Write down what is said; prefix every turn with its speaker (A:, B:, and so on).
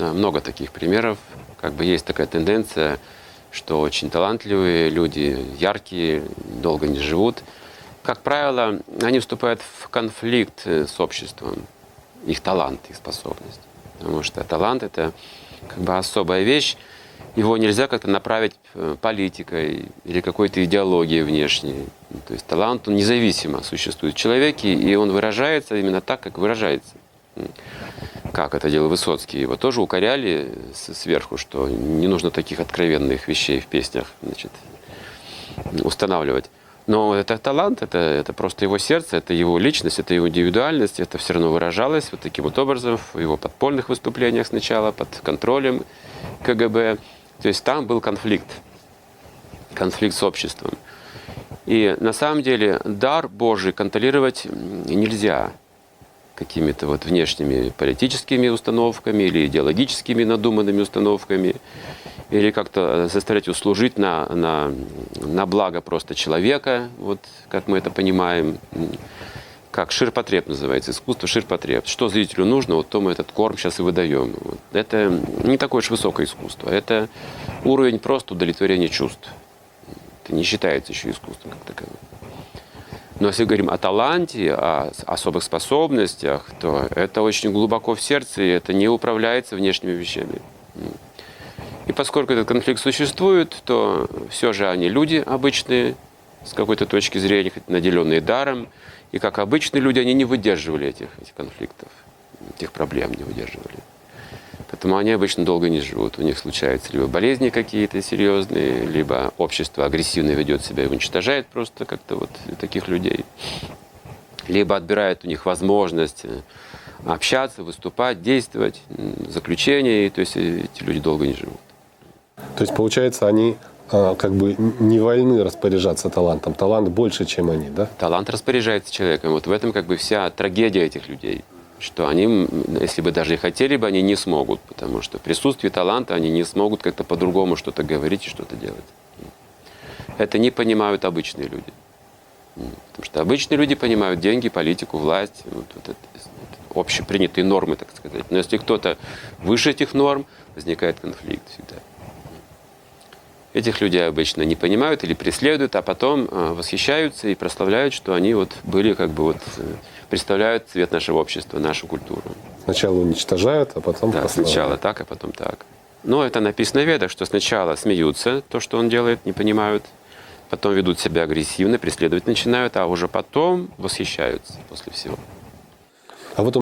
A: Да, много таких примеров. Как бы есть такая тенденция, что очень талантливые люди, яркие, долго не живут. Как правило, они вступают в конфликт э, с обществом. Их талант, их способность. Потому что талант – это как бы особая вещь. Его нельзя как-то направить э, политикой или какой-то идеологией внешней. То есть талант, он независимо существует в человеке, и он выражается именно так, как выражается. Как это делал Высоцкий. Его тоже укоряли сверху, что не нужно таких откровенных вещей в песнях значит, устанавливать. Но это талант, это, это просто его сердце, это его личность, это его индивидуальность, это все равно выражалось вот таким вот образом в его подпольных выступлениях сначала, под контролем КГБ. То есть там был конфликт, конфликт с обществом. И на самом деле дар Божий контролировать нельзя какими-то вот внешними политическими установками или идеологическими надуманными установками, или как-то заставлять его служить на, на, на благо просто человека, вот как мы это понимаем, как ширпотреб называется, искусство ширпотреб. Что зрителю нужно, вот то мы этот корм сейчас и выдаем. Вот. Это не такое уж высокое искусство, это уровень просто удовлетворения чувств. Это не считается еще искусством как таковым. Но если говорим о таланте, о особых способностях, то это очень глубоко в сердце, и это не управляется внешними вещами. И поскольку этот конфликт существует, то все же они люди обычные, с какой-то точки зрения, наделенные даром. И как обычные люди, они не выдерживали этих, этих конфликтов, этих проблем не выдерживали. Поэтому они обычно долго не живут. У них случаются либо болезни какие-то серьезные, либо общество агрессивно ведет себя и уничтожает просто как-то вот таких людей. Либо отбирает у них возможность э, общаться, выступать, действовать, заключение, и то есть эти люди долго не живут.
B: То есть, получается, они а, как бы не вольны распоряжаться талантом. Талант больше, чем они, да?
A: Талант распоряжается человеком. Вот в этом как бы вся трагедия этих людей что они, если бы даже и хотели бы, они не смогут, потому что в присутствии таланта они не смогут как-то по-другому что-то говорить и что-то делать. Это не понимают обычные люди. Потому что обычные люди понимают деньги, политику, власть, вот, вот это, общепринятые нормы, так сказать. Но если кто-то выше этих норм, возникает конфликт всегда. Этих людей обычно не понимают или преследуют, а потом э, восхищаются и прославляют, что они вот были как бы вот э, представляют цвет нашего общества, нашу культуру.
B: Сначала уничтожают, а потом
A: Да, сначала так, а потом так. Но это написано в ведах, что сначала смеются, то, что он делает, не понимают, потом ведут себя агрессивно, преследовать начинают, а уже потом восхищаются после всего.